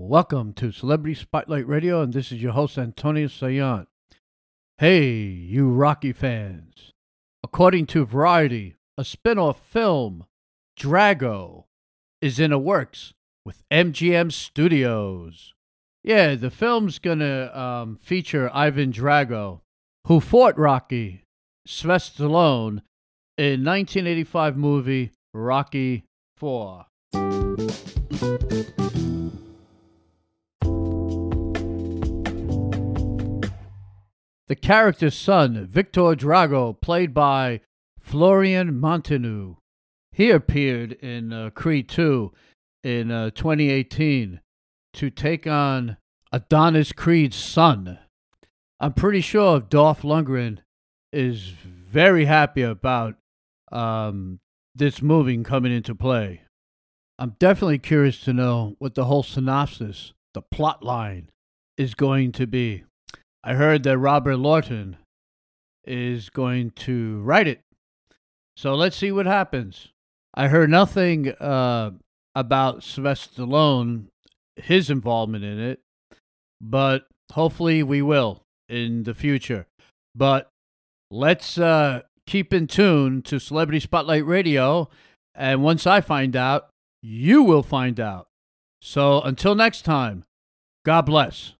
Welcome to Celebrity Spotlight Radio, and this is your host, Antonio Sayant. Hey, you Rocky fans. According to Variety, a spin off film, Drago, is in the works with MGM Studios. Yeah, the film's gonna um, feature Ivan Drago, who fought Rocky Stallone in 1985 movie Rocky 4. The character's son, Victor Drago, played by Florian Munteanu. He appeared in uh, Creed 2 in uh, 2018 to take on Adonis Creed's son. I'm pretty sure Dolph Lundgren is very happy about um, this movie coming into play. I'm definitely curious to know what the whole synopsis, the plot line, is going to be. I heard that Robert Lawton is going to write it. So let's see what happens. I heard nothing uh, about Sylvester Stallone, his involvement in it, but hopefully we will in the future. But let's uh, keep in tune to Celebrity Spotlight Radio. And once I find out, you will find out. So until next time, God bless.